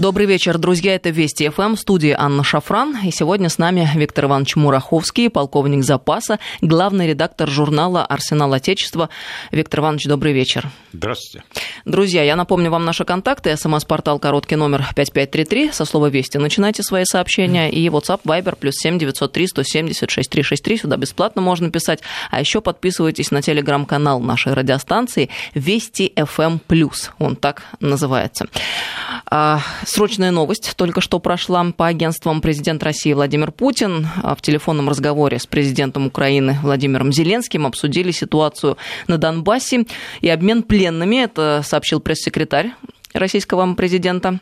Добрый вечер, друзья. Это Вести ФМ, студия Анна Шафран. И сегодня с нами Виктор Иванович Мураховский, полковник запаса, главный редактор журнала «Арсенал Отечества». Виктор Иванович, добрый вечер. Здравствуйте. Друзья, я напомню вам наши контакты. СМС-портал короткий номер 5533. Со слова «Вести» начинайте свои сообщения. И WhatsApp, Viber, плюс 7 903 170 6363. Сюда бесплатно можно писать. А еще подписывайтесь на телеграм-канал нашей радиостанции «Вести ФМ плюс». Он так называется. Срочная новость только что прошла по агентствам президент России Владимир Путин. А в телефонном разговоре с президентом Украины Владимиром Зеленским обсудили ситуацию на Донбассе и обмен пленными. Это сообщил пресс-секретарь российского президента.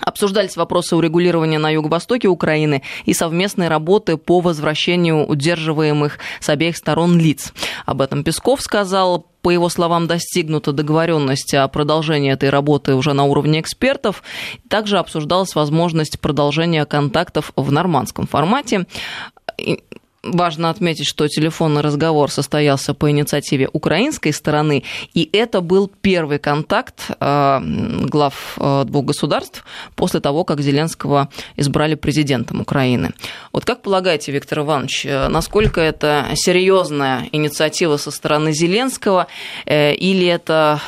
Обсуждались вопросы урегулирования на юго-востоке Украины и совместной работы по возвращению удерживаемых с обеих сторон лиц. Об этом Песков сказал. По его словам, достигнута договоренность о продолжении этой работы уже на уровне экспертов. Также обсуждалась возможность продолжения контактов в нормандском формате. Важно отметить, что телефонный разговор состоялся по инициативе украинской стороны, и это был первый контакт э, глав э, двух государств после того, как Зеленского избрали президентом Украины. Вот как полагаете, Виктор Иванович, э, насколько это серьезная инициатива со стороны Зеленского, или это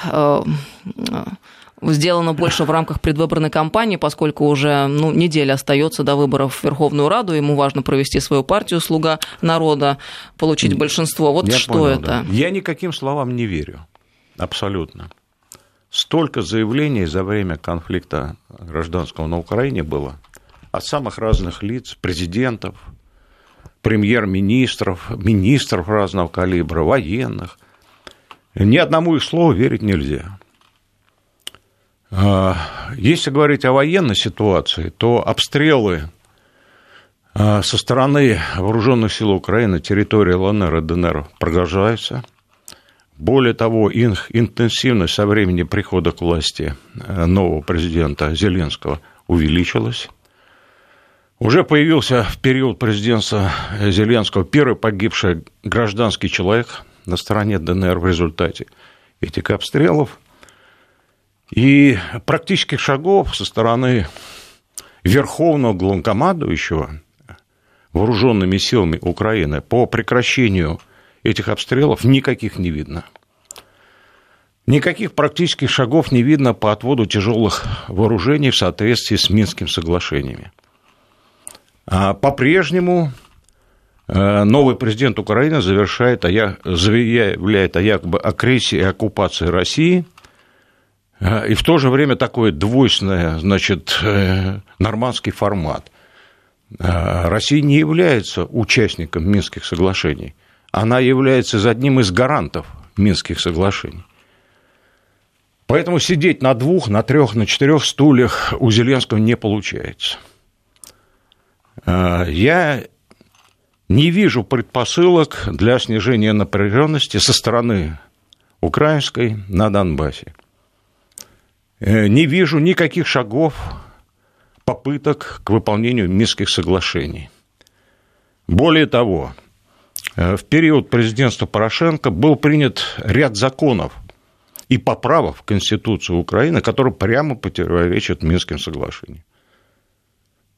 сделано больше в рамках предвыборной кампании, поскольку уже ну, неделя остается до выборов в Верховную Раду, ему важно провести свою партию «Слуга народа», получить большинство. Вот Я что понял, это? Да. Я никаким словам не верю. Абсолютно. Столько заявлений за время конфликта гражданского на Украине было от самых разных лиц, президентов, премьер-министров, министров разного калибра, военных. Ни одному их слову верить нельзя. А, если говорить о военной ситуации, то обстрелы а, со стороны вооруженных сил Украины территории ЛНР и ДНР продолжаются. Более того, их интенсивность со времени прихода к власти э, нового президента Зеленского увеличилась. Уже появился в период президентства Зеленского первый погибший гражданский человек на стороне ДНР в результате этих обстрелов – и практических шагов со стороны верховного главнокомандующего вооруженными силами Украины по прекращению этих обстрелов никаких не видно. Никаких практических шагов не видно по отводу тяжелых вооружений в соответствии с Минскими соглашениями. А по-прежнему э, новый президент Украины завершает, заявляет о якобы агрессии и оккупации России – а, и в то же время такое двойственное, значит, э, нормандский формат. А, Россия не является участником Минских соглашений. Она является одним из гарантов Минских соглашений. Поэтому сидеть на двух, на трех, на четырех стульях у Зеленского не получается. Я не вижу предпосылок для снижения напряженности со стороны украинской на Донбассе. Э, не вижу никаких шагов, попыток к выполнению Минских соглашений. Более того, э, в период президентства Порошенко был принят ряд законов и поправок в Конституцию Украины, которые прямо противоречат Минским соглашениям.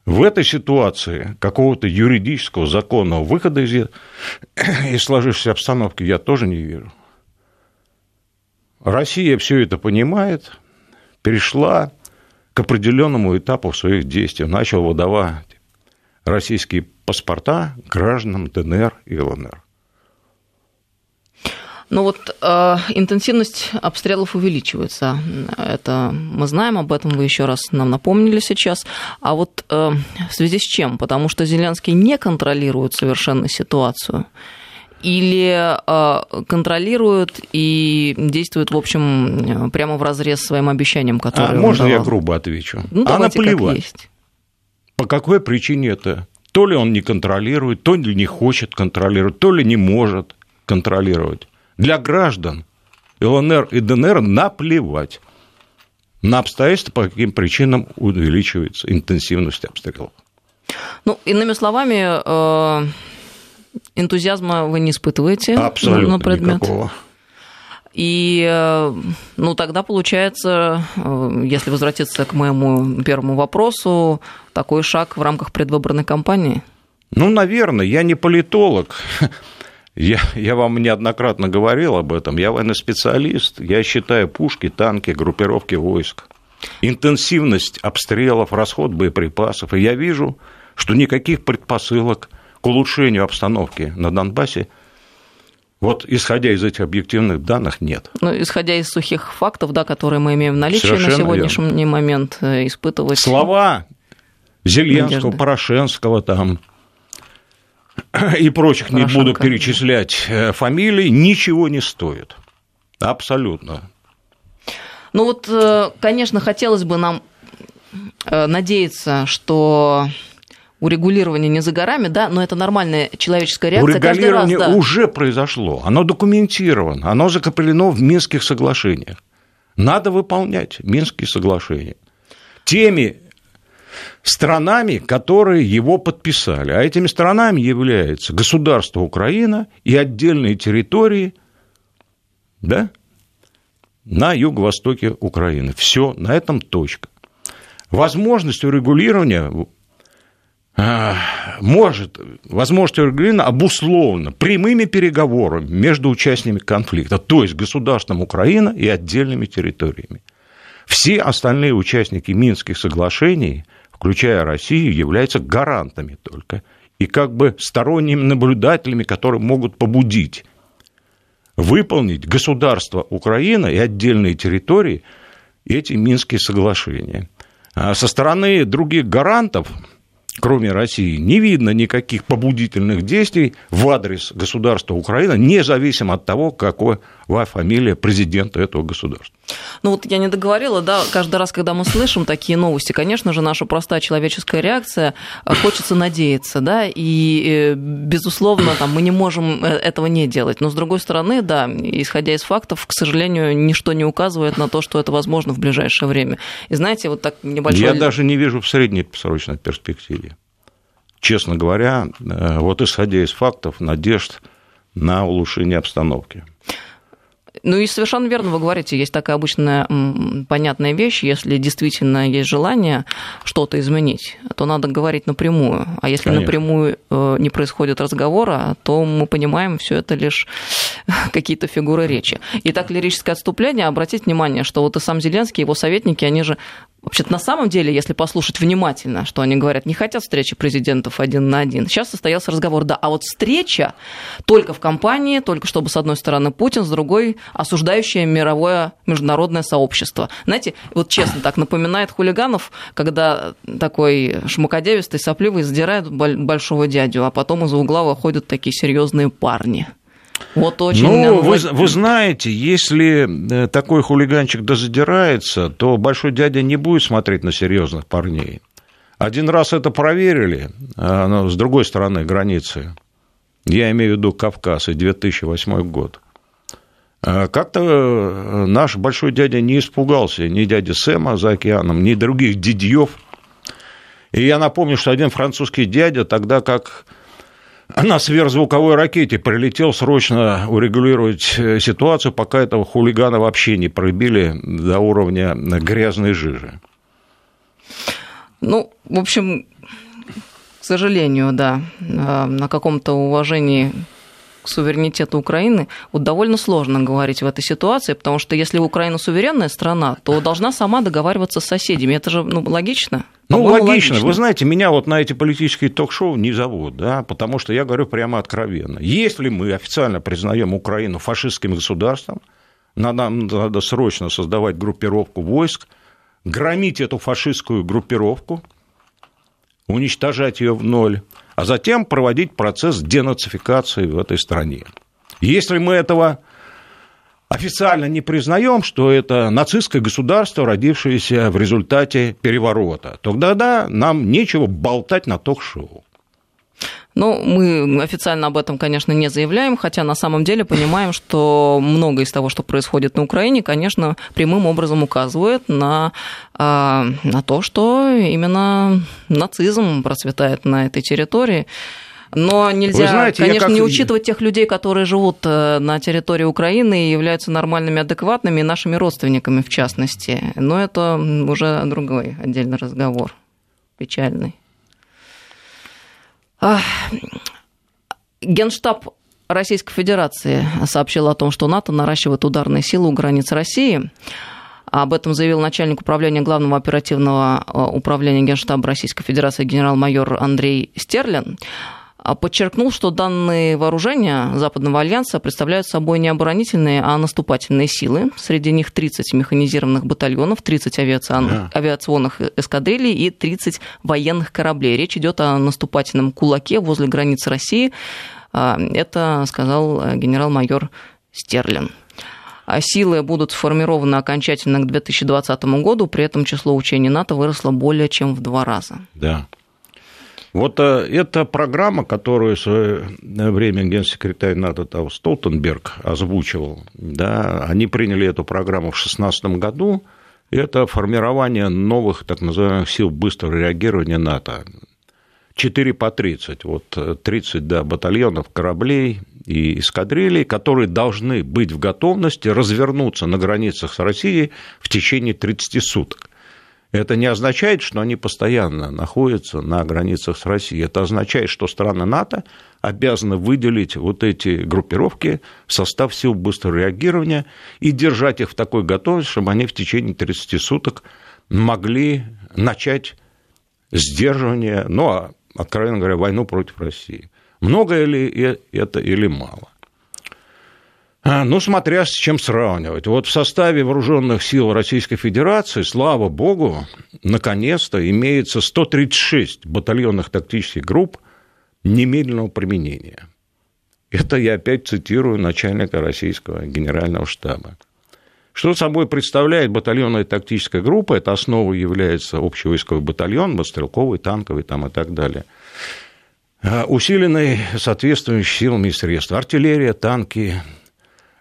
В этой ситуации какого-то юридического законного выхода из, из сложившейся обстановки я тоже не вижу. Россия все это понимает, перешла к определенному этапу своих действий, начал выдавать российские паспорта гражданам ДНР и ЛНР. Ну вот э, интенсивность обстрелов увеличивается. Это мы знаем, об этом вы еще раз нам напомнили сейчас. А вот э, в связи с чем? Потому что Зеленский не контролирует совершенно ситуацию или э, контролируют и действуют, в общем, прямо в разрез своим обещаниям, которые а можно я грубо отвечу? Ну, а наплевать. Как есть. По какой причине это? То ли он не контролирует, то ли не хочет контролировать, то ли не может контролировать. Для граждан ЛНР и ДНР наплевать на обстоятельства, по каким причинам увеличивается интенсивность обстрелов. Ну, иными словами, э, энтузиазма вы не испытываете Абсолютно на предмет? никакого. И э, ну, тогда получается, э, если возвратиться к моему первому вопросу, такой шаг в рамках предвыборной кампании? Ну, наверное, я не политолог. Я, я вам неоднократно говорил об этом. Я военный специалист. Я считаю пушки, танки, группировки войск. Интенсивность обстрелов, расход боеприпасов. И я вижу, что никаких предпосылок к улучшению обстановки на Донбассе вот исходя из этих объективных данных, нет. Ну, исходя из сухих фактов, да, которые мы имеем в наличии Совершенно на сегодняшний верно. момент, э, испытывать... Слова Зеленского, надежды. Порошенского там и прочих, Порошенко. не буду перечислять э, фамилии, ничего не стоит. Абсолютно. Ну вот, э, конечно, хотелось бы нам надеяться, что урегулирование не за горами, да, но это нормальная человеческая реакция. Урегулирование раз, да. уже произошло, оно документировано, оно закреплено в Минских соглашениях. Надо выполнять Минские соглашения. Теми странами, которые его подписали. А этими странами являются государство Украина и отдельные территории да, на юго-востоке Украины. Все, на этом точка. Возможность урегулирования может, возможность урегулирования обусловлена прямыми переговорами между участниками конфликта, то есть государством Украина и отдельными территориями. Все остальные участники Минских соглашений, включая Россию, являются гарантами только и как бы сторонними наблюдателями, которые могут побудить выполнить государство Украина и отдельные территории эти Минские соглашения. А со стороны других гарантов кроме России, не видно никаких побудительных действий в адрес государства Украина, независимо от того, какой фамилия президента этого государства. Ну вот я не договорила, да, каждый раз, когда мы слышим такие новости, конечно же, наша простая человеческая реакция, э, хочется надеяться, да, и, э, безусловно, там, мы не можем э, этого не делать. Но, с другой стороны, да, исходя из фактов, к сожалению, ничто не указывает на то, что это возможно в ближайшее время. И знаете, вот так небольшой... Я даже не вижу в среднесрочной перспективе. Честно говоря, вот исходя из фактов, надежд на улучшение обстановки. Ну и совершенно верно вы говорите, есть такая обычная понятная вещь, если действительно есть желание что-то изменить, то надо говорить напрямую. А если Конечно. напрямую э, не происходит разговора, то мы понимаем, все это лишь какие-то фигуры речи. И так лирическое отступление, обратите внимание, что вот и сам Зеленский, его советники, они же Вообще-то на самом деле, если послушать внимательно, что они говорят, не хотят встречи президентов один на один. Сейчас состоялся разговор, да, а вот встреча только в компании, только чтобы с одной стороны Путин, с другой осуждающее мировое международное сообщество. Знаете, вот честно так напоминает хулиганов, когда такой шмакодевистый, сопливый задирает большого дядю, а потом из угла выходят такие серьезные парни. Вот очень... Ну, вы, вы знаете, если э, такой хулиганчик дозадирается, то большой дядя не будет смотреть на серьезных парней. Один раз это проверили, а, но с другой стороны границы. Я имею в виду Кавказ и 2008 год. А как-то э, наш большой дядя не испугался ни дяди Сэма за океаном, ни других дядьев. И я напомню, что один французский дядя тогда как на сверхзвуковой ракете прилетел срочно урегулировать э, ситуацию, пока этого хулигана вообще не пробили до уровня грязной жижи. Ну, в общем, к сожалению, да, э, на каком-то уважении к суверенитету Украины, вот довольно сложно говорить в этой ситуации, потому что если Украина суверенная страна, то должна сама договариваться с соседями. Это же ну, логично. Ну, логично. логично. Вы знаете, меня вот на эти политические ток-шоу не зовут, да, потому что я говорю прямо откровенно. Если мы официально признаем Украину фашистским государством, надо, надо срочно создавать группировку войск, громить эту фашистскую группировку, уничтожать ее в ноль, а затем проводить процесс денацификации в этой стране. Если мы этого официально не признаем, что это нацистское государство, родившееся в результате переворота, тогда да, нам нечего болтать на ток-шоу. Ну, мы официально об этом, конечно, не заявляем, хотя на самом деле понимаем, что многое из того, что происходит на Украине, конечно, прямым образом указывает на, а, на то, что именно нацизм процветает на этой территории. Но нельзя, знаете, конечно, как... не учитывать тех людей, которые живут э, на территории Украины и являются нормальными, адекватными, и нашими родственниками в частности. Но это уже другой отдельный разговор, печальный. Генштаб Российской Федерации сообщил о том, что НАТО наращивает ударные силы у границ России. Об этом заявил начальник управления Главного оперативного э, управления Генштаба Российской Федерации генерал-майор Андрей Стерлин. А подчеркнул, что данные вооружения Западного альянса представляют собой не оборонительные, а наступательные силы. Среди них 30 механизированных батальонов, 30 авиационных эскадрилей и 30 военных кораблей. Речь идет о наступательном кулаке возле границ России. А, это сказал генерал-майор Стерлин. А силы будут сформированы окончательно к 2020 году, при этом число учений НАТО выросло более чем в два раза. Да. Вот э, эта программа, которую в свое время генсекретарь НАТО там, Столтенберг озвучивал, да, они приняли эту программу в 2016 году, это формирование новых так называемых сил быстрого реагирования НАТО. 4 по 30, вот 30 да, батальонов кораблей и эскадрилей, которые должны быть в готовности развернуться на границах с Россией в течение 30 суток. Это не означает, что они постоянно находятся на границах с Россией. Это означает, что страны НАТО обязаны выделить вот эти группировки в состав сил быстрого реагирования и держать их в такой готовности, чтобы они в течение 30 суток могли начать сдерживание, ну, а, откровенно говоря, войну против России. Много ли это или мало? А, ну, смотря с чем сравнивать. Вот в составе вооруженных сил Российской Федерации, слава богу, наконец-то имеется 136 батальонных тактических групп немедленного применения. Это я опять цитирую начальника российского генерального штаба. Что собой представляет батальонная тактическая группа? Это основой является общевойсковой батальон, стрелковый, танковый там и так далее. А, усиленный соответствующими силами и средства. Артиллерия, танки,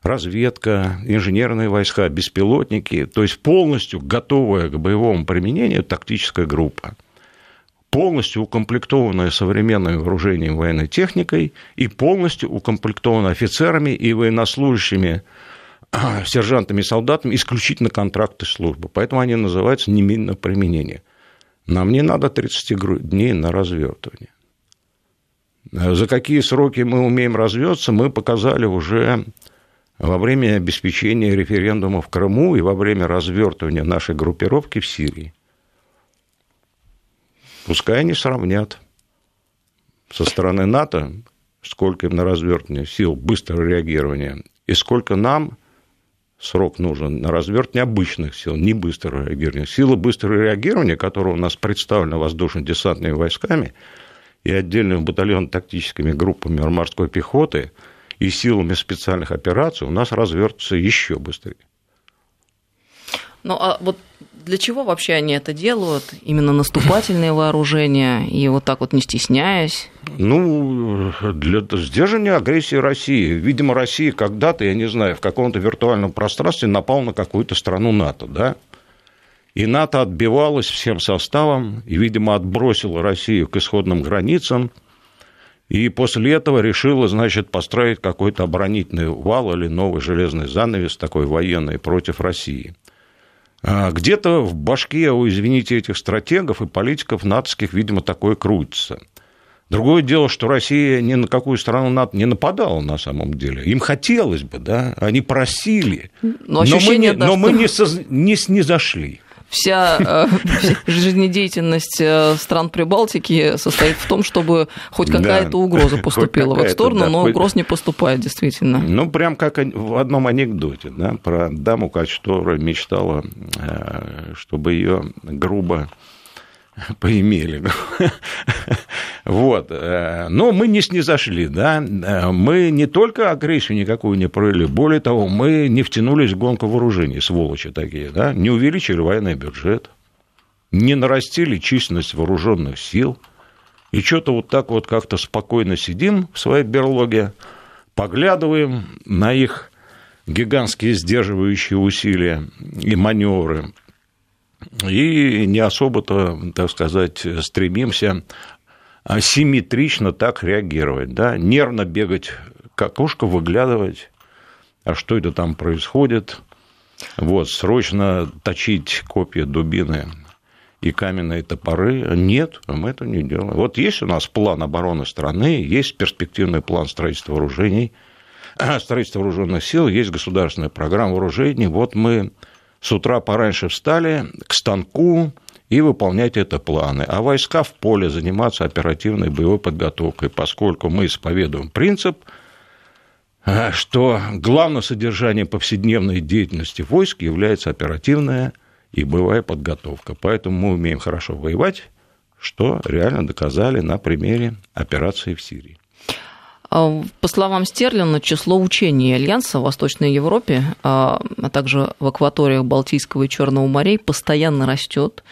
разведка, инженерные войска, беспилотники, то есть полностью готовая к боевому применению тактическая группа, полностью укомплектованная современным вооружением военной техникой и полностью укомплектованная офицерами и военнослужащими сержантами и солдатами исключительно контракты службы. Поэтому они называются немедленное применение. Нам не надо 30 дней на развертывание. За какие сроки мы умеем развиться, мы показали уже во время обеспечения референдума в Крыму и во время развертывания нашей группировки в Сирии. Пускай они сравнят со стороны НАТО, сколько им на развертывание сил быстрого реагирования, и сколько нам срок нужен на развертывание обычных сил, не быстрого реагирования. Силы быстрого реагирования, которые у нас представлены воздушно-десантными войсками и отдельными батальон тактическими группами морской пехоты – и силами специальных операций у нас развертывается еще быстрее. Ну а вот для чего вообще они это делают? Именно наступательные вооружения и вот так вот не стесняясь? Ну, для сдержания агрессии России. Видимо, Россия когда-то, я не знаю, в каком-то виртуальном пространстве напал на какую-то страну НАТО, да? И НАТО отбивалось всем составом, и, видимо, отбросило Россию к исходным границам, и после этого решила, значит, построить какой-то оборонительный вал или новый железный занавес такой военный против России. А где-то в башке у, извините, этих стратегов и политиков натовских, видимо, такое крутится. Другое дело, что Россия ни на какую страну НАТО не нападала на самом деле. Им хотелось бы, да, они просили. Но, но мы, не, да, но что... мы не, соз... не, не зашли вся э, жизнедеятельность э, стран Прибалтики состоит в том, чтобы хоть какая-то угроза поступила в эту сторону, но угроз не поступает действительно. Ну, прям как в одном анекдоте, да, про даму, которая мечтала, э, чтобы ее грубо поимели. вот. Э, но мы не снизошли, да. Э, мы не только агрессию никакую не провели, более того, мы не втянулись в гонку вооружений, сволочи такие, да, не увеличили военный бюджет, не нарастили численность вооруженных сил, и что-то вот так вот как-то спокойно сидим в своей берлоге, поглядываем на их гигантские сдерживающие усилия и маневры, и не особо-то, так сказать, стремимся симметрично так реагировать, да, нервно бегать к окошку, выглядывать, а что это там происходит, вот, срочно точить копья, дубины и каменные топоры. Нет, мы это не делаем. Вот есть у нас план обороны страны, есть перспективный план строительства вооружений, строительства вооруженных сил, есть государственная программа вооружений. Вот мы с утра пораньше встали к станку и выполнять это планы. А войска в поле заниматься оперативной боевой подготовкой, поскольку мы исповедуем принцип – а, что главное содержание повседневной деятельности войск является оперативная и боевая подготовка. Поэтому мы умеем хорошо воевать, что реально доказали на примере операции в Сирии. А, по словам Стерлина, число учений Альянса в Восточной Европе, а, а также в акваториях Балтийского и Черного морей постоянно растет.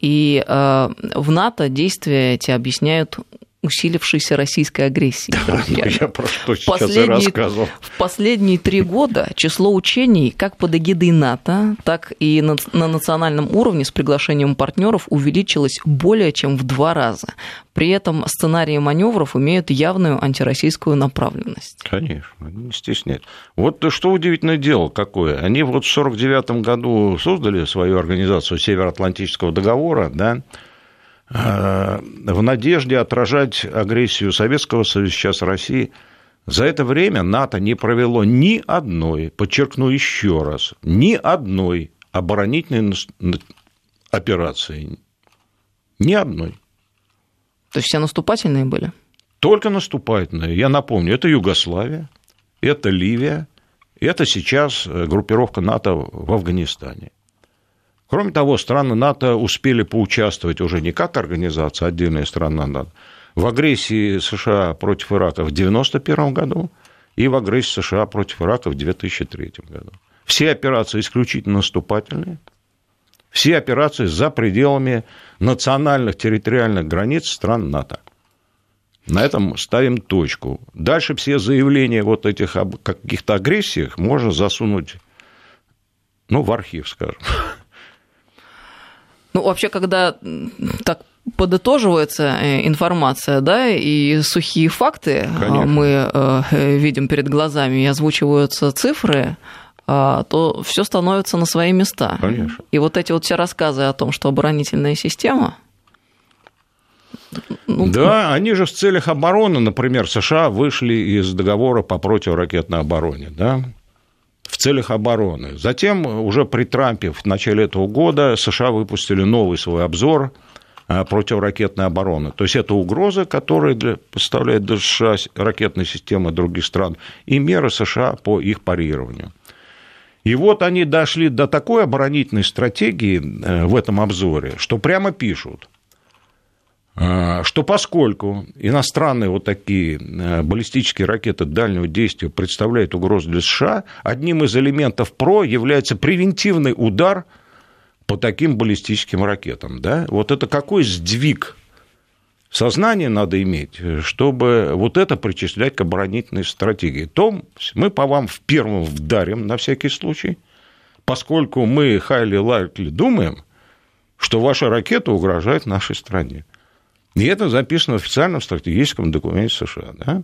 И в НАТО действия эти объясняют усилившейся российской агрессии. Друзья. Я про что сейчас последние, и рассказывал. В последние три года число учений как под эгидой НАТО, так и на, на национальном уровне с приглашением партнеров увеличилось более чем в два раза. При этом сценарии маневров имеют явную антироссийскую направленность. Конечно, не стесняйтесь. Вот что удивительное дело какое. Они вот в 1949 году создали свою организацию Североатлантического договора, да, в надежде отражать агрессию Советского Союза, сейчас России. За это время НАТО не провело ни одной, подчеркну еще раз, ни одной оборонительной операции. Ни одной. То есть все наступательные были? Только наступательные. Я напомню, это Югославия, это Ливия, это сейчас группировка НАТО в Афганистане. Кроме того, страны НАТО успели поучаствовать уже не как организация, а отдельная страна НАТО, в агрессии США против Ирака в 1991 году и в агрессии США против Ирака в 2003 году. Все операции исключительно наступательные, все операции за пределами национальных территориальных границ стран НАТО. На этом ставим точку. Дальше все заявления вот этих каких-то агрессиях можно засунуть ну, в архив, скажем. Ну, вообще, когда так подытоживается э, информация, да, и сухие факты э, Конечно. мы э, видим перед глазами, и озвучиваются цифры, то все становится на свои места. Конечно. И вот эти вот все рассказы о том, что оборонительная система ну, да, они же в целях обороны, например, США вышли из договора по противоракетной обороне, да, в целях обороны. Затем, уже при Трампе в начале этого года, США выпустили новый свой обзор э, противоракетной обороны. То есть это угроза, которая для, поставляет для США ракетные системы других стран, и меры США по их парированию. И вот они дошли до такой оборонительной стратегии э, в этом обзоре, что прямо пишут – а, что поскольку иностранные вот такие э, баллистические ракеты дальнего действия представляют угрозу для США, одним из элементов ПРО является превентивный удар по таким баллистическим ракетам. Да? Вот это какой сдвиг сознания надо иметь, чтобы вот это причислять к оборонительной стратегии. То мы по вам в первом вдарим на всякий случай, поскольку мы highly likely думаем, что ваша ракета угрожает нашей стране. И это записано в официальном стратегическом документе США. Да?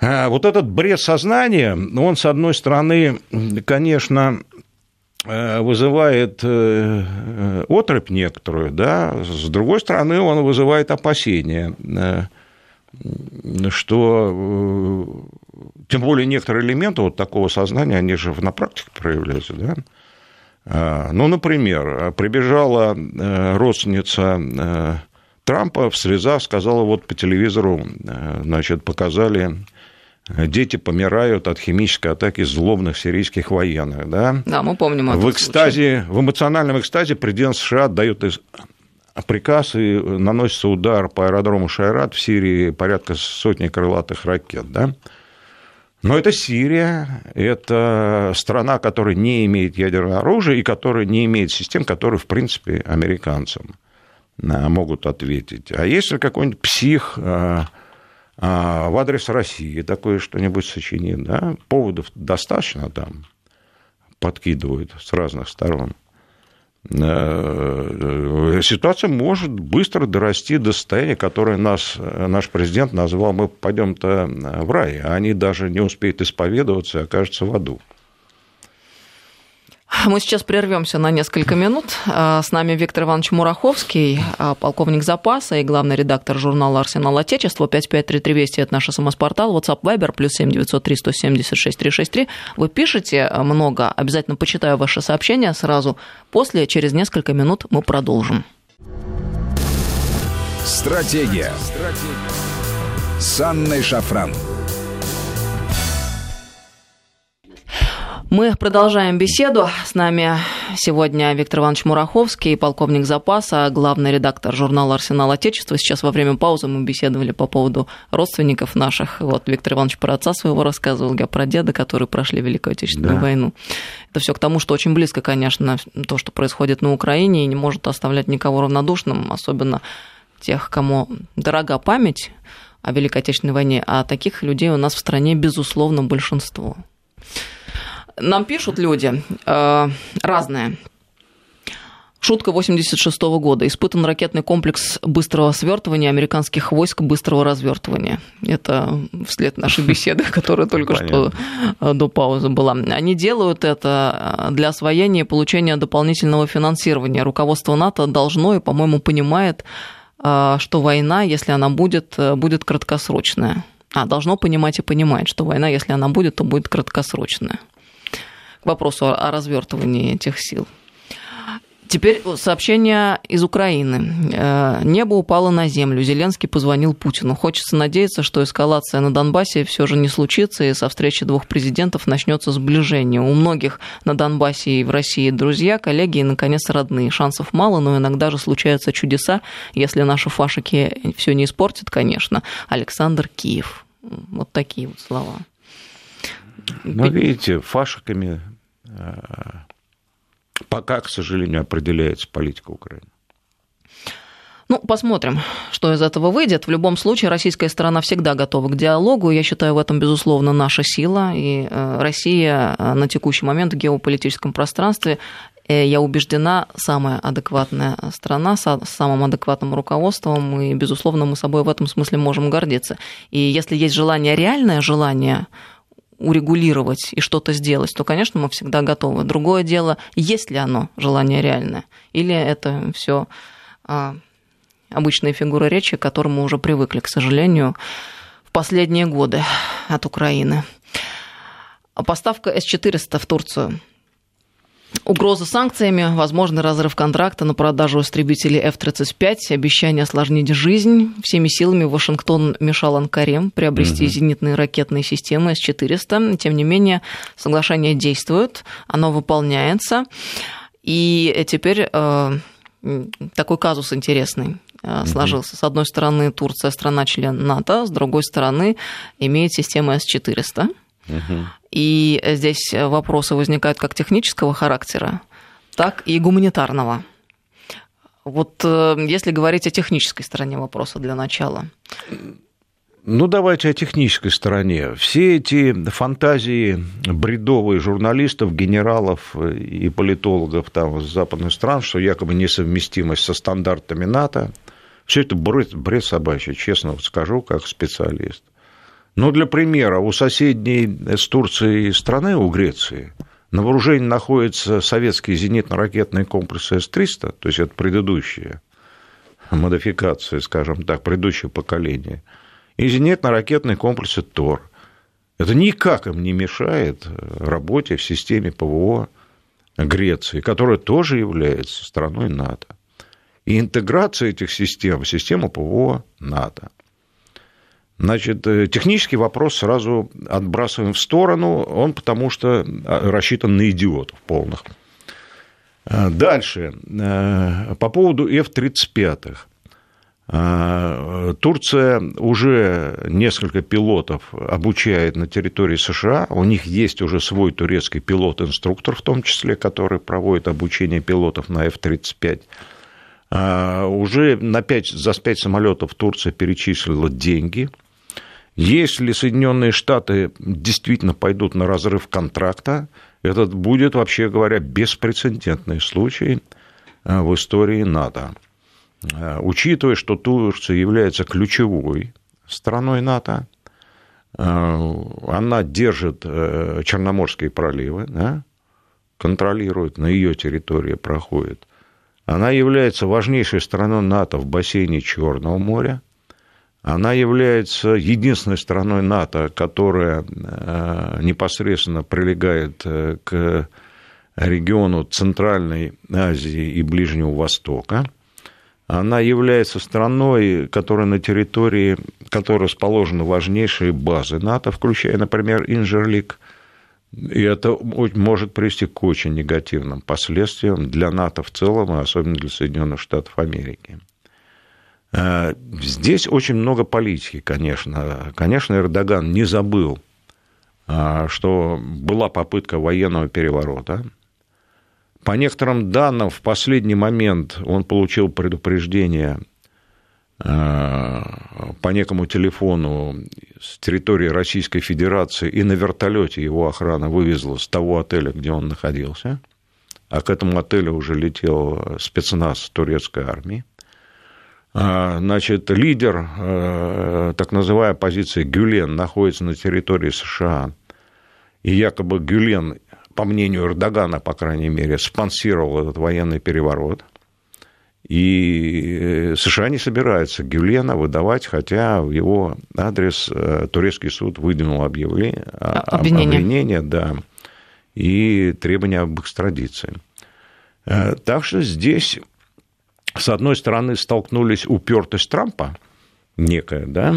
А вот этот бред сознания, он, с одной стороны, конечно, э, вызывает э, э, отрыв некоторую, да, с другой стороны, он вызывает опасения, что, тем более, некоторые элементы вот такого сознания, они же на практике проявляются, да, а, ну, например, прибежала родственница Трампа в слезах сказала, вот по телевизору, э, значит, показали э, дети помирают от химической атаки злобных сирийских военных, да? Да, мы помним В экстазе, случай. в эмоциональном экстазе президент США дает приказ и наносится удар по аэродрому Шайрат в Сирии порядка сотни крылатых ракет, да? Но это Сирия, это страна, которая не имеет ядерного оружия и которая не имеет систем, которые, в принципе, американцам могут ответить. А если какой-нибудь псих а, а, в адрес России такое что-нибудь сочинит, да, поводов достаточно там подкидывают с разных сторон, э, ситуация может быстро дорасти до состояния, которое нас, наш президент назвал, мы пойдем-то в рай, а они даже не успеют исповедоваться и окажутся в аду. Мы сейчас прервемся на несколько минут. А, с нами Виктор Иванович Мураховский, а, полковник запаса и главный редактор журнала «Арсенал Отечества». 5533 Вести – это наш СМС-портал. WhatsApp Viber плюс 7903 176 363. Вы пишете много. Обязательно почитаю ваши сообщения сразу. После, через несколько минут, мы продолжим. Стратегия. С Анной Шафран. Мы продолжаем беседу. С нами сегодня Виктор Иванович Мураховский, полковник запаса, главный редактор журнала «Арсенал Отечества». Сейчас во время паузы мы беседовали по поводу родственников наших. Вот Виктор Иванович про отца своего рассказывал, я про деда, которые прошли Великую Отечественную да. войну. Это все к тому, что очень близко, конечно, то, что происходит на Украине, и не может оставлять никого равнодушным, особенно тех, кому дорога память о Великой Отечественной войне, а таких людей у нас в стране, безусловно, большинство. Нам пишут люди э, разные. Шутка 86 -го года. Испытан ракетный комплекс быстрого свертывания американских войск быстрого развертывания. Это вслед нашей беседы, которая только что э, до паузы была. Они делают это э, для освоения и получения дополнительного финансирования. Руководство НАТО должно и, по-моему, понимает, э, что война, если она будет, будет краткосрочная. А, должно понимать и понимает, что война, если она будет, то будет краткосрочная к вопросу о развертывании этих сил. Теперь сообщение из Украины. Э, Небо упало на землю. Зеленский позвонил Путину. Хочется надеяться, что эскалация на Донбассе все же не случится, и со встречи двух президентов начнется сближение. У многих на Донбассе и в России друзья, коллеги и, наконец, родные. Шансов мало, но иногда же случаются чудеса, если наши фашики все не испортят, конечно. Александр Киев. Вот такие вот слова. Ну, видите, фашиками пока, к сожалению, определяется политика Украины. Ну, посмотрим, что из этого выйдет. В любом случае, российская сторона всегда готова к диалогу. Я считаю, в этом, безусловно, наша сила. И э, Россия э, на текущий момент в геополитическом пространстве я убеждена, самая адекватная страна с самым адекватным руководством, и, безусловно, мы собой в этом смысле можем гордиться. И если есть желание, реальное желание урегулировать и что-то сделать, то, конечно, мы всегда готовы. Другое дело, есть ли оно желание реальное, или это все а, обычные фигуры речи, к которым мы уже привыкли, к сожалению, в последние годы от Украины. Поставка С-400 в Турцию – Угроза санкциями, возможный разрыв контракта на продажу истребителей F-35, обещание осложнить жизнь. Всеми силами Вашингтон мешал Анкаре приобрести угу. зенитные ракетные системы С-400. Тем не менее, соглашение действует, оно выполняется. И теперь э, такой казус интересный э, сложился. С одной стороны, Турция страна-член НАТО, с другой стороны, имеет систему С-400. Угу. И здесь вопросы возникают как технического характера, так и гуманитарного. Вот э, если говорить о технической стороне вопроса для начала. Ну, давайте о технической стороне. Все эти фантазии бредовые журналистов, генералов и политологов там из западных стран, что якобы несовместимость со стандартами НАТО, все это бред, бред собачий, честно скажу, как специалист. Но для примера, у соседней с Турцией страны, у Греции, на вооружении находятся советские зенитно-ракетные комплексы С-300, то есть это предыдущие модификации, скажем так, предыдущее поколение, и зенитно-ракетные комплексы ТОР. Это никак им не мешает работе в системе ПВО Греции, которая тоже является страной НАТО. И интеграция этих систем в систему ПВО НАТО – Значит, э, технический вопрос сразу отбрасываем в сторону, он потому что а, рассчитан на идиотов полных. Э, дальше, э, по поводу F-35. Турция уже несколько пилотов обучает на территории США. У них есть уже свой турецкий пилот-инструктор, в том числе, который проводит обучение пилотов на F-35. Уже на 5, за 5 самолетов Турция перечислила деньги – если Соединенные Штаты действительно пойдут на разрыв контракта, это будет, вообще говоря, беспрецедентный случай в истории НАТО. Учитывая, что Турция является ключевой страной НАТО, она держит Черноморские проливы, да, контролирует, на ее территории проходит. Она является важнейшей страной НАТО в бассейне Черного моря. Она является единственной страной НАТО, которая э, непосредственно прилегает э, к региону Центральной Азии и Ближнего Востока. Она является страной, которая на территории которой расположены важнейшие базы НАТО, включая, например, Инжерлик – и это может привести к очень негативным последствиям для НАТО в целом, и особенно для Соединенных Штатов Америки. Э, здесь очень много политики, конечно. Конечно, Эрдоган не забыл, э, что была попытка военного переворота. По некоторым данным, в последний момент он получил предупреждение Э, по некому телефону с территории Российской Федерации, и на вертолете его охрана вывезла с того отеля, где он находился, а к этому отелю уже летел спецназ турецкой армии. Э, значит, лидер э, так называемой оппозиции Гюлен находится на территории США, и якобы Гюлен, по мнению Эрдогана, по крайней мере, спонсировал этот военный переворот – и э, США не собираются Гюлена выдавать, хотя в его адрес э, турецкий суд выдвинул объявление, а, обвинение. обвинение да, и требования об экстрадиции. Так что здесь, с одной стороны, столкнулись упертость Трампа, некая, да,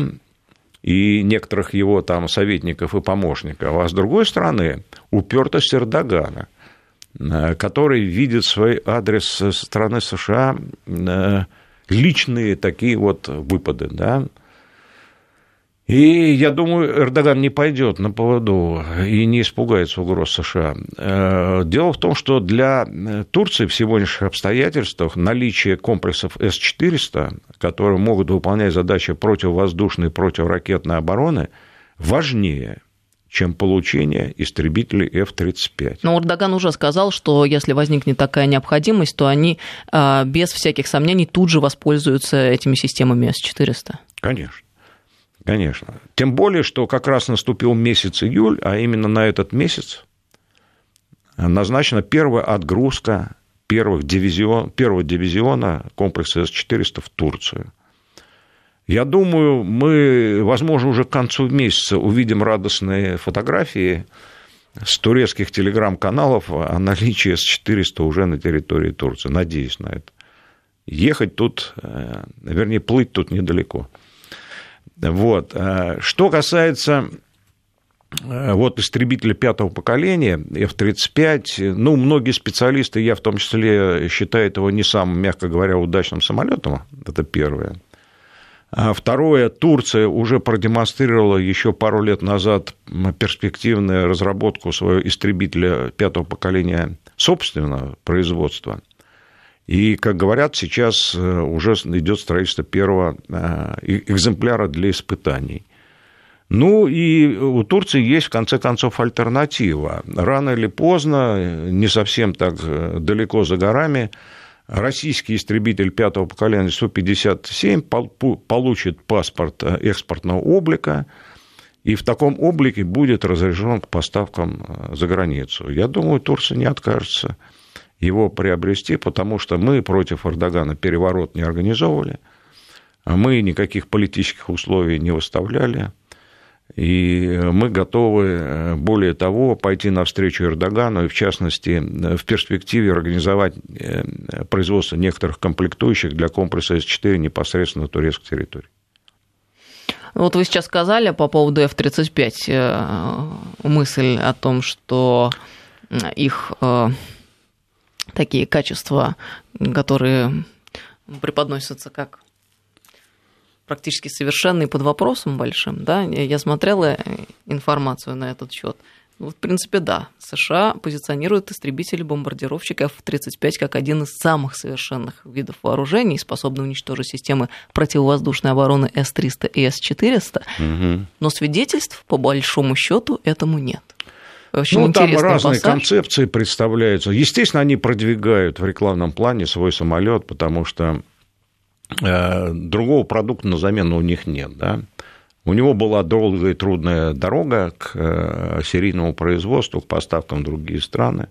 и некоторых его там советников и помощников, а с другой стороны, упертость Эрдогана – Э, который видит свой адрес со стороны США э, личные такие вот выпады, да, и я думаю, Эрдоган не пойдет на поводу и не испугается угроз США. Э, дело в том, что для Турции в сегодняшних обстоятельствах наличие комплексов С-400, которые могут выполнять задачи противовоздушной и противоракетной обороны, важнее, чем получение истребителей F-35. Но Урдаган уже сказал, что если возникнет такая необходимость, то они а, без всяких сомнений тут же воспользуются этими системами С-400. Конечно. Конечно. Тем более, что как раз наступил месяц июль, а именно на этот месяц назначена первая отгрузка первых дивизион, первого дивизиона комплекса С-400 в Турцию. Я думаю, мы, возможно, уже к концу месяца увидим радостные фотографии с турецких телеграм-каналов о наличии С-400 уже на территории Турции. Надеюсь на это. Ехать тут, э, вернее, плыть тут недалеко. Вот. Э, что касается э, вот истребителя пятого поколения, F-35, ну, многие специалисты, я в том числе, считают его не самым, мягко говоря, удачным самолетом, это первое. А второе, Турция уже продемонстрировала еще пару лет назад перспективную разработку своего истребителя пятого поколения собственного производства. И, как говорят, сейчас э, уже идет строительство первого э, экземпляра для испытаний. Ну и у Турции есть, в конце концов, альтернатива. Рано или поздно, не совсем так э, далеко за горами, российский истребитель пятого поколения Су-57 получит паспорт э, экспортного облика, и в таком облике будет разрешен к поставкам э, за границу. Я думаю, Турция не откажется его приобрести, потому что мы против Эрдогана переворот не организовывали, а мы никаких политических условий не выставляли. И мы готовы, э, более того, пойти навстречу Эрдогану и, в частности, в перспективе организовать э, производство некоторых комплектующих для комплекса С-4 непосредственно на турецкой территории. Вот вы сейчас сказали по поводу F-35 э, мысль о том, что их такие качества, которые преподносятся как практически совершенный под вопросом большим, да, я смотрела э, информацию на этот счет. В принципе, да. США позиционируют истребители-бомбардировщик F-35 как один из самых совершенных видов вооружений, способный уничтожить системы противовоздушной обороны С-300 и С-400. Угу. Но свидетельств, по большому счету, этому нет. Очень ну, там разные пассаж. концепции представляются. Естественно, они продвигают в рекламном плане свой самолет, потому что э, другого продукта на замену у них нет. Да? У него была долгая и трудная дорога к э, серийному производству, к поставкам в другие страны.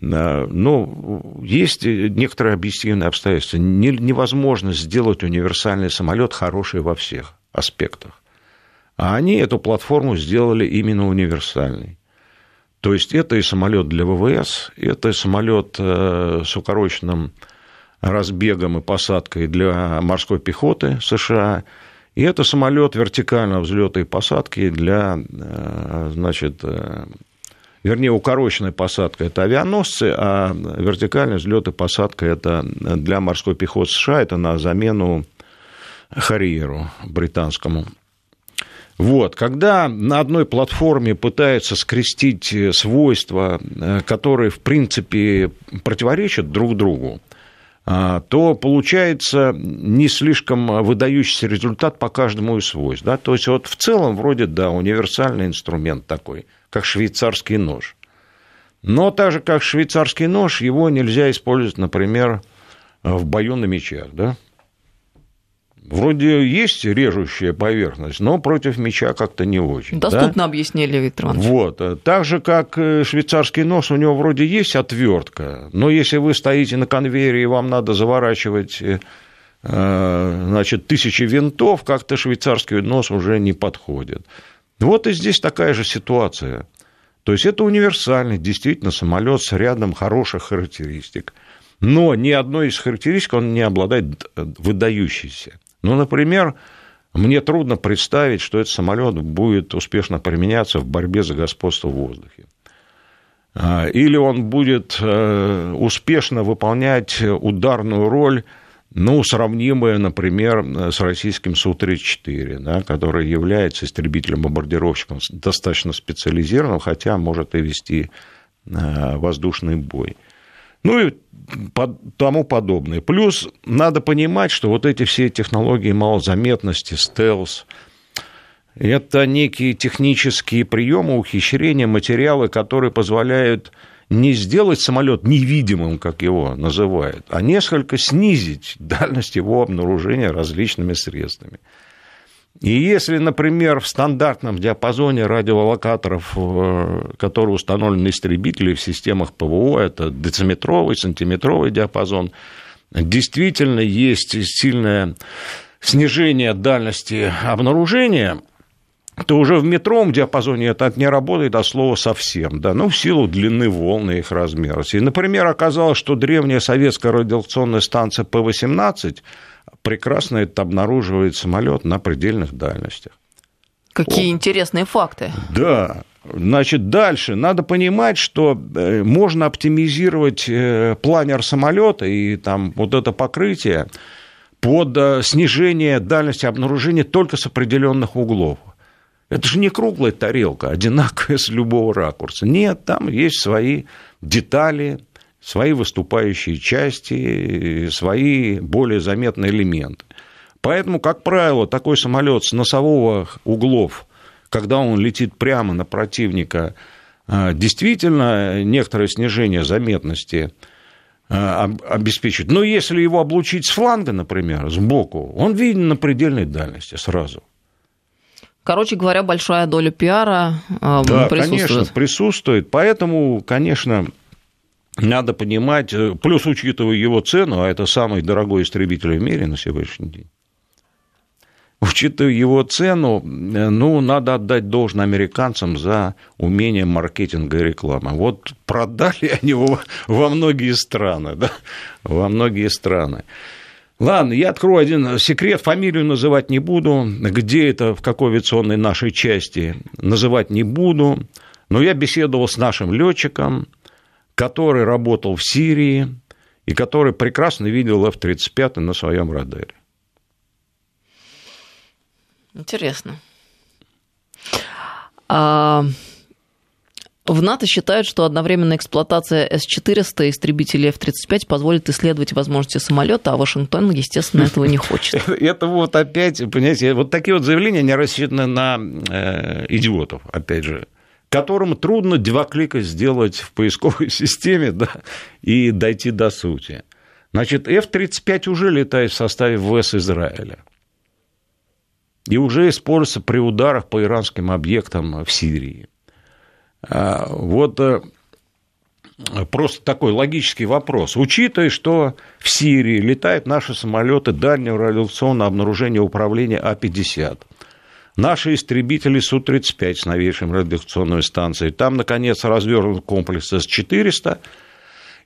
Э, но есть некоторые объективные обстоятельства. Невозможно сделать универсальный самолет хороший во всех аспектах. А они эту платформу сделали именно универсальной. То есть это и самолет для ВВС, это и самолет э, с укороченным разбегом и посадкой для морской пехоты США, и это самолет вертикального взлета и посадки для, э, значит, э, вернее, укороченная посадка – это авианосцы, а вертикальный взлет и посадка – это для морской пехоты США, это на замену Харьеру британскому. Вот, когда на одной платформе пытаются скрестить свойства, э, которые, в принципе, противоречат друг другу, а, то получается не слишком выдающийся результат по каждому из свойств. Да? То есть вот в целом вроде, да, универсальный инструмент такой, как швейцарский нож. Но так же, как швейцарский нож, его нельзя использовать, например, в бою на мечах. Да? Вроде есть режущая поверхность, но против меча как-то не очень. Доступно да? объяснили, Виктор Иванович. Вот. Так же, как э, швейцарский нож, у него вроде есть отвертка, но если вы стоите на конвейере и вам надо заворачивать э, значит, тысячи винтов, как-то швейцарский нос уже не подходит. Вот и здесь такая же ситуация. То есть это универсальный, действительно, самолет с рядом хороших характеристик. Но ни одной из характеристик он не обладает выдающейся. Ну, например, мне трудно представить, что этот самолет будет успешно применяться в борьбе за господство в воздухе. А, или он будет э, успешно выполнять ударную роль, ну, сравнимую, например, с российским Су-34, да, который является истребителем-бомбардировщиком достаточно специализированным, хотя может и вести э, воздушный бой. Ну и тому подобное. Плюс надо понимать, что вот эти все технологии малозаметности, стелс, это некие технические приемы, ухищрения, материалы, которые позволяют не сделать самолет невидимым, как его называют, а несколько снизить дальность его обнаружения различными средствами. И если, например, в стандартном диапазоне радиолокаторов, э, которые установлены на истребители в системах ПВО, это дециметровый, сантиметровый диапазон, действительно есть сильное снижение дальности обнаружения, то уже в метровом диапазоне это не работает от слова совсем, да, ну, в силу длины волны их размера. И, например, оказалось, что древняя советская радиационная станция П-18 прекрасно это обнаруживает самолет на предельных дальностях. Какие О. интересные факты. Да. Значит, дальше надо понимать, что э, можно оптимизировать э, планер самолета и там вот это покрытие под э, снижение дальности обнаружения только с определенных углов. Это же не круглая тарелка, одинаковая с любого ракурса. Нет, там есть свои детали, свои выступающие части, свои более заметные элементы. Поэтому, как правило, такой самолет с носового углов, когда он летит прямо на противника, а, действительно некоторое снижение заметности а, обеспечивает. Но если его облучить с фланга, например, сбоку, он виден на предельной дальности сразу. Короче говоря, большая доля пиара да, присутствует. конечно, присутствует. Поэтому, конечно, надо понимать, э, плюс учитывая его цену, а это самый дорогой истребитель в мире на сегодняшний день, учитывая его цену, э, ну, надо отдать должное американцам за умение маркетинга и рекламы. Вот продали они его во многие страны, да, во многие страны. Ладно, я открою один секрет, фамилию называть не буду, где это, в какой авиационной нашей части, называть не буду, но я беседовал с нашим летчиком, который работал в Сирии и который прекрасно видел F-35 на своем радаре. Интересно. А... В НАТО считают, что одновременная эксплуатация С-400 истребителей F-35 позволит исследовать возможности самолета, а Вашингтон, естественно, этого не хочет. Это вот опять, понимаете, вот такие вот заявления, не рассчитаны на э, идиотов, опять же. Которому трудно два клика сделать в поисковой системе да, и дойти до сути. Значит, F-35 уже летает в составе ВС Израиля. И уже используется при ударах по иранским объектам в Сирии. А, вот э, просто такой логический вопрос. Учитывая, что в Сирии летают наши самолеты дальнего радиационного обнаружения управления А-50, наши истребители Су-35 с новейшей радиационной станцией, там, наконец, развернут комплекс С-400,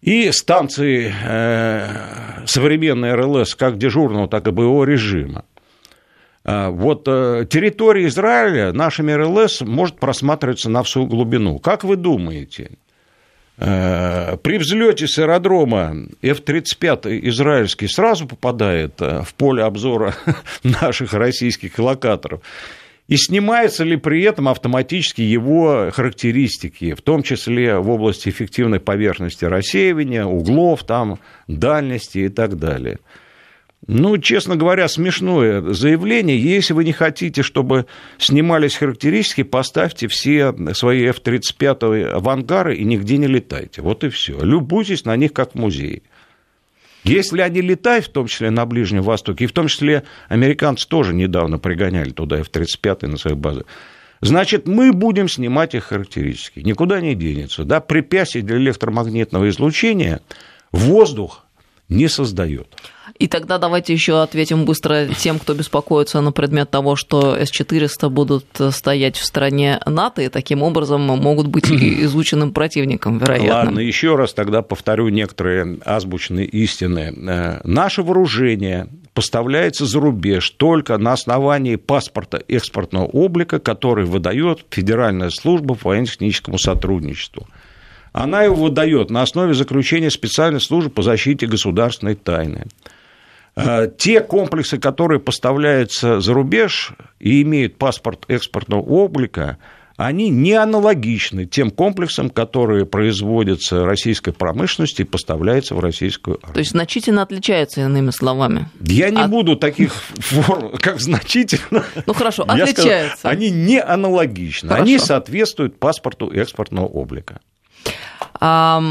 и станции э, современной РЛС как дежурного, так и боевого режима. А, вот э, территория Израиля нашими РЛС может просматриваться на всю глубину. Как вы думаете, при взлете с аэродрома F-35 израильский сразу попадает э, в поле обзора наших российских локаторов? И снимаются ли при этом автоматически его характеристики, в том числе в области эффективной поверхности рассеивания, углов, там, дальности и так далее. Ну, честно говоря, смешное заявление. Если вы не хотите, чтобы снимались характеристики, поставьте все свои F-35 в ангары и нигде не летайте. Вот и все. Любуйтесь на них, как в музее. Если они летают, в том числе на Ближнем Востоке, и в том числе американцы тоже недавно пригоняли туда F-35 на своих базах, значит, мы будем снимать их характеристики. Никуда не денется. Да? Препятствий для электромагнитного излучения воздух не создает. И тогда давайте еще ответим быстро тем, кто беспокоится на предмет того, что С-400 будут стоять в стране НАТО и таким образом могут быть изученным противником, вероятно. Ладно, еще раз тогда повторю некоторые азбучные истины. Э, наше вооружение поставляется за рубеж только на основании паспорта экспортного облика, который выдает Федеральная служба по военно-техническому сотрудничеству. Она его выдает на основе заключения специальной службы по защите государственной тайны. Э, те комплексы, которые поставляются за рубеж и имеют паспорт экспортного облика, они не аналогичны тем комплексам, которые производятся российской промышленностью и поставляются в российскую армию. То есть значительно отличаются, иными словами. Я не От... буду таких форм, как значительно. Ну хорошо, отличаются. Скажу, они не аналогичны, хорошо. они соответствуют паспорту экспортного облика. А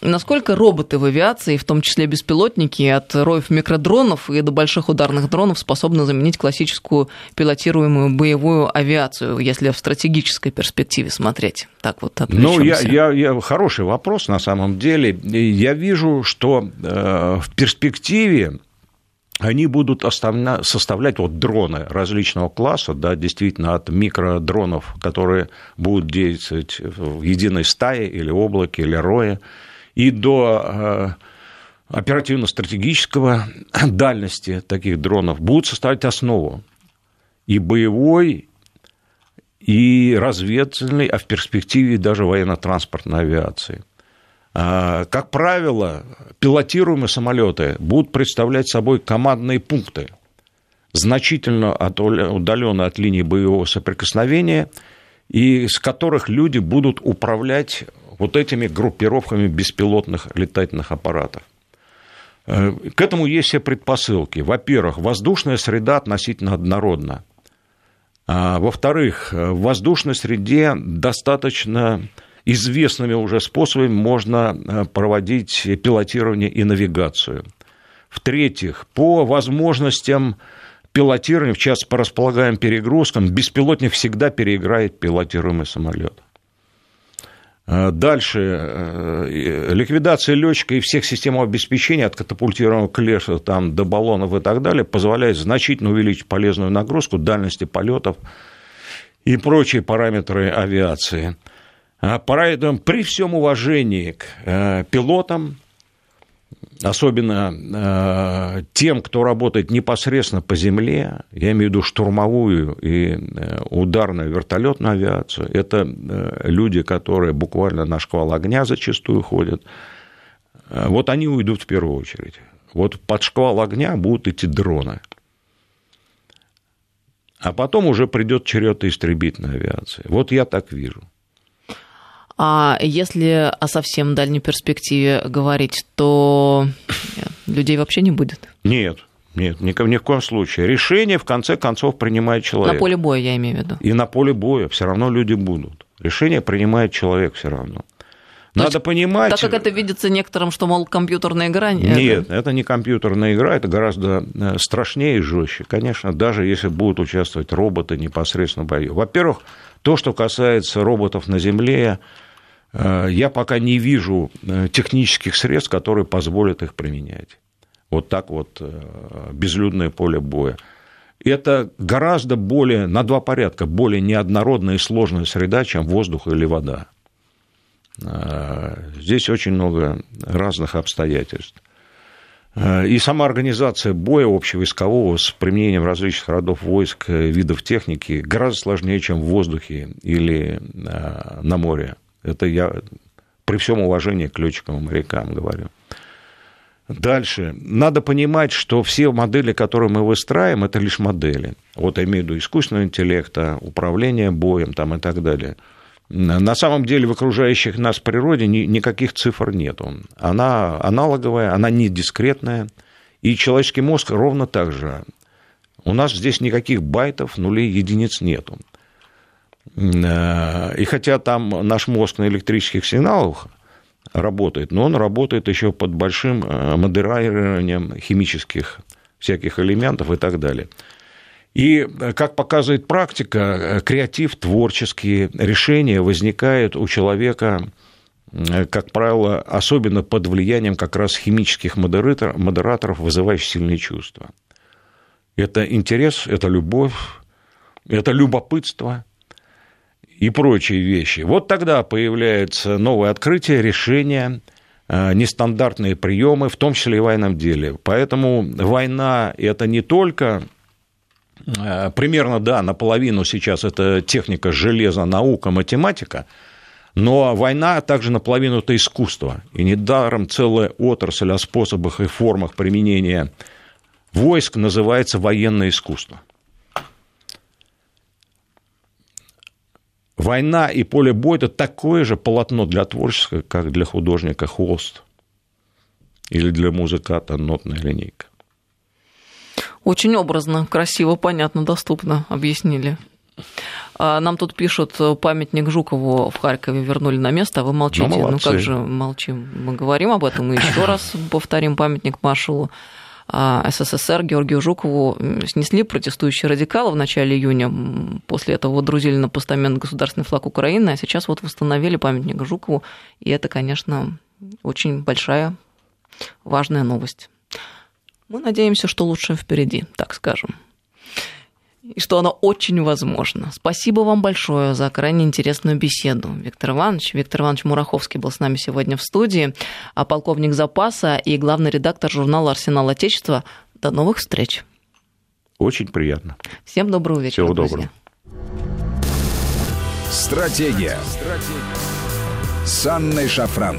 насколько роботы в авиации, в том числе беспилотники, от роев микродронов и до больших ударных дронов способны заменить классическую пилотируемую боевую авиацию, если в стратегической перспективе смотреть? Так вот Ну, я, я, я, хороший вопрос на самом деле. Я вижу, что э, в перспективе они будут составлять вот дроны различного класса, да, действительно, от микродронов, которые будут действовать в единой стае или облаке, или рое, и до э, оперативно-стратегического дальности таких дронов будут составлять основу и боевой, и разведывательной, а в перспективе даже военно-транспортной авиации – как правило, пилотируемые самолеты будут представлять собой командные пункты, значительно удаленные от линии боевого соприкосновения, и с которых люди будут управлять вот этими группировками беспилотных летательных аппаратов. Э, к этому есть все предпосылки. Во-первых, воздушная среда относительно однородна. А, во-вторых, в воздушной среде достаточно известными уже способами можно э, проводить пилотирование и навигацию. В-третьих, по возможностям пилотирования, в частности, по располагаемым перегрузкам, беспилотник всегда переиграет пилотируемый самолет. Э, дальше. Э, ликвидация летчика и всех систем обеспечения от катапультированного клеша там, до баллонов и так далее позволяет значительно увеличить полезную нагрузку, дальности полетов и прочие параметры авиации. А поэтому при всем уважении к э, пилотам, особенно э, тем, кто работает непосредственно по земле, я имею в виду штурмовую и э, ударную вертолетную авиацию, это люди, которые буквально на шквал огня зачастую ходят, вот они уйдут в первую очередь. Вот под шквал огня будут идти дроны. А потом уже придет черед истребительной авиации. Вот я так вижу. А если о совсем дальней перспективе говорить, то людей вообще не будет? Нет, нет, ни, ни в коем случае. Решение, в конце концов, принимает человек. На поле боя, я имею в виду. И на поле боя все равно люди будут. Решение принимает человек все равно. Надо есть, понимать... Так как это видится некоторым, что, мол, компьютерная игра... Нет, это... это не компьютерная игра, это гораздо э, страшнее и жестче, конечно, даже если будут участвовать роботы непосредственно в бою. Во-первых, то, что касается роботов на Земле, э, я пока не вижу э, технических средств, которые позволят их применять. Вот так вот безлюдное поле боя. Это гораздо более, на два порядка, более неоднородная и сложная среда, чем воздух или вода. Здесь очень много разных обстоятельств. И сама организация боя общевойскового с применением различных родов войск, э, видов техники гораздо сложнее, чем в воздухе или на море. Это я при всем уважении к летчикам и морякам говорю. Дальше. Надо понимать, что все модели, которые мы выстраиваем, это лишь модели. Вот я имею в виду искусственного интеллекта, управление боем там, и так далее – на самом деле в окружающих нас природе никаких цифр нету. Она аналоговая, она не дискретная, и человеческий мозг ровно так же. У нас здесь никаких байтов, нулей, единиц нету. Э, и хотя там наш мозг на электрических сигналах работает, но он работает еще под большим э, модерированием химических всяких элементов и так далее. И, э, как показывает практика, креатив, творческие решения возникают у человека, как правило, особенно под влиянием как раз химических модераторов, вызывающих сильные чувства. Это интерес, это любовь, это любопытство и прочие вещи. Вот тогда появляется новое открытие, решение, нестандартные приемы, в том числе и в военном деле. Поэтому война – это не только Э, примерно, да, наполовину сейчас это техника, железо, наука, математика, но война также наполовину это искусство. И недаром целая отрасль о способах и формах применения войск называется военное искусство. Война и поле боя – это такое же полотно для творчества, как для художника холст или для музыканта нотная линейка. Очень образно, красиво, понятно, доступно объяснили. А нам тут пишут, памятник Жукову в Харькове вернули на место, а вы молчите. Ну, ну как же молчим? Мы говорим об этом и еще раз повторим памятник маршалу СССР Георгию Жукову снесли протестующие радикалы в начале июня. После этого водрузили на постамент государственный флаг Украины, а сейчас вот восстановили памятник Жукову. И это, конечно, очень большая, важная новость. Мы надеемся, что лучше впереди, так скажем. И что оно очень возможно. Спасибо вам большое за крайне интересную беседу, Виктор Иванович. Виктор Иванович Мураховский был с нами сегодня в студии, а полковник запаса и главный редактор журнала «Арсенал Отечества». До новых встреч. Очень приятно. Всем доброго вечера. Всего доброго. Стратегия. Стратегия. С Анной Шафран.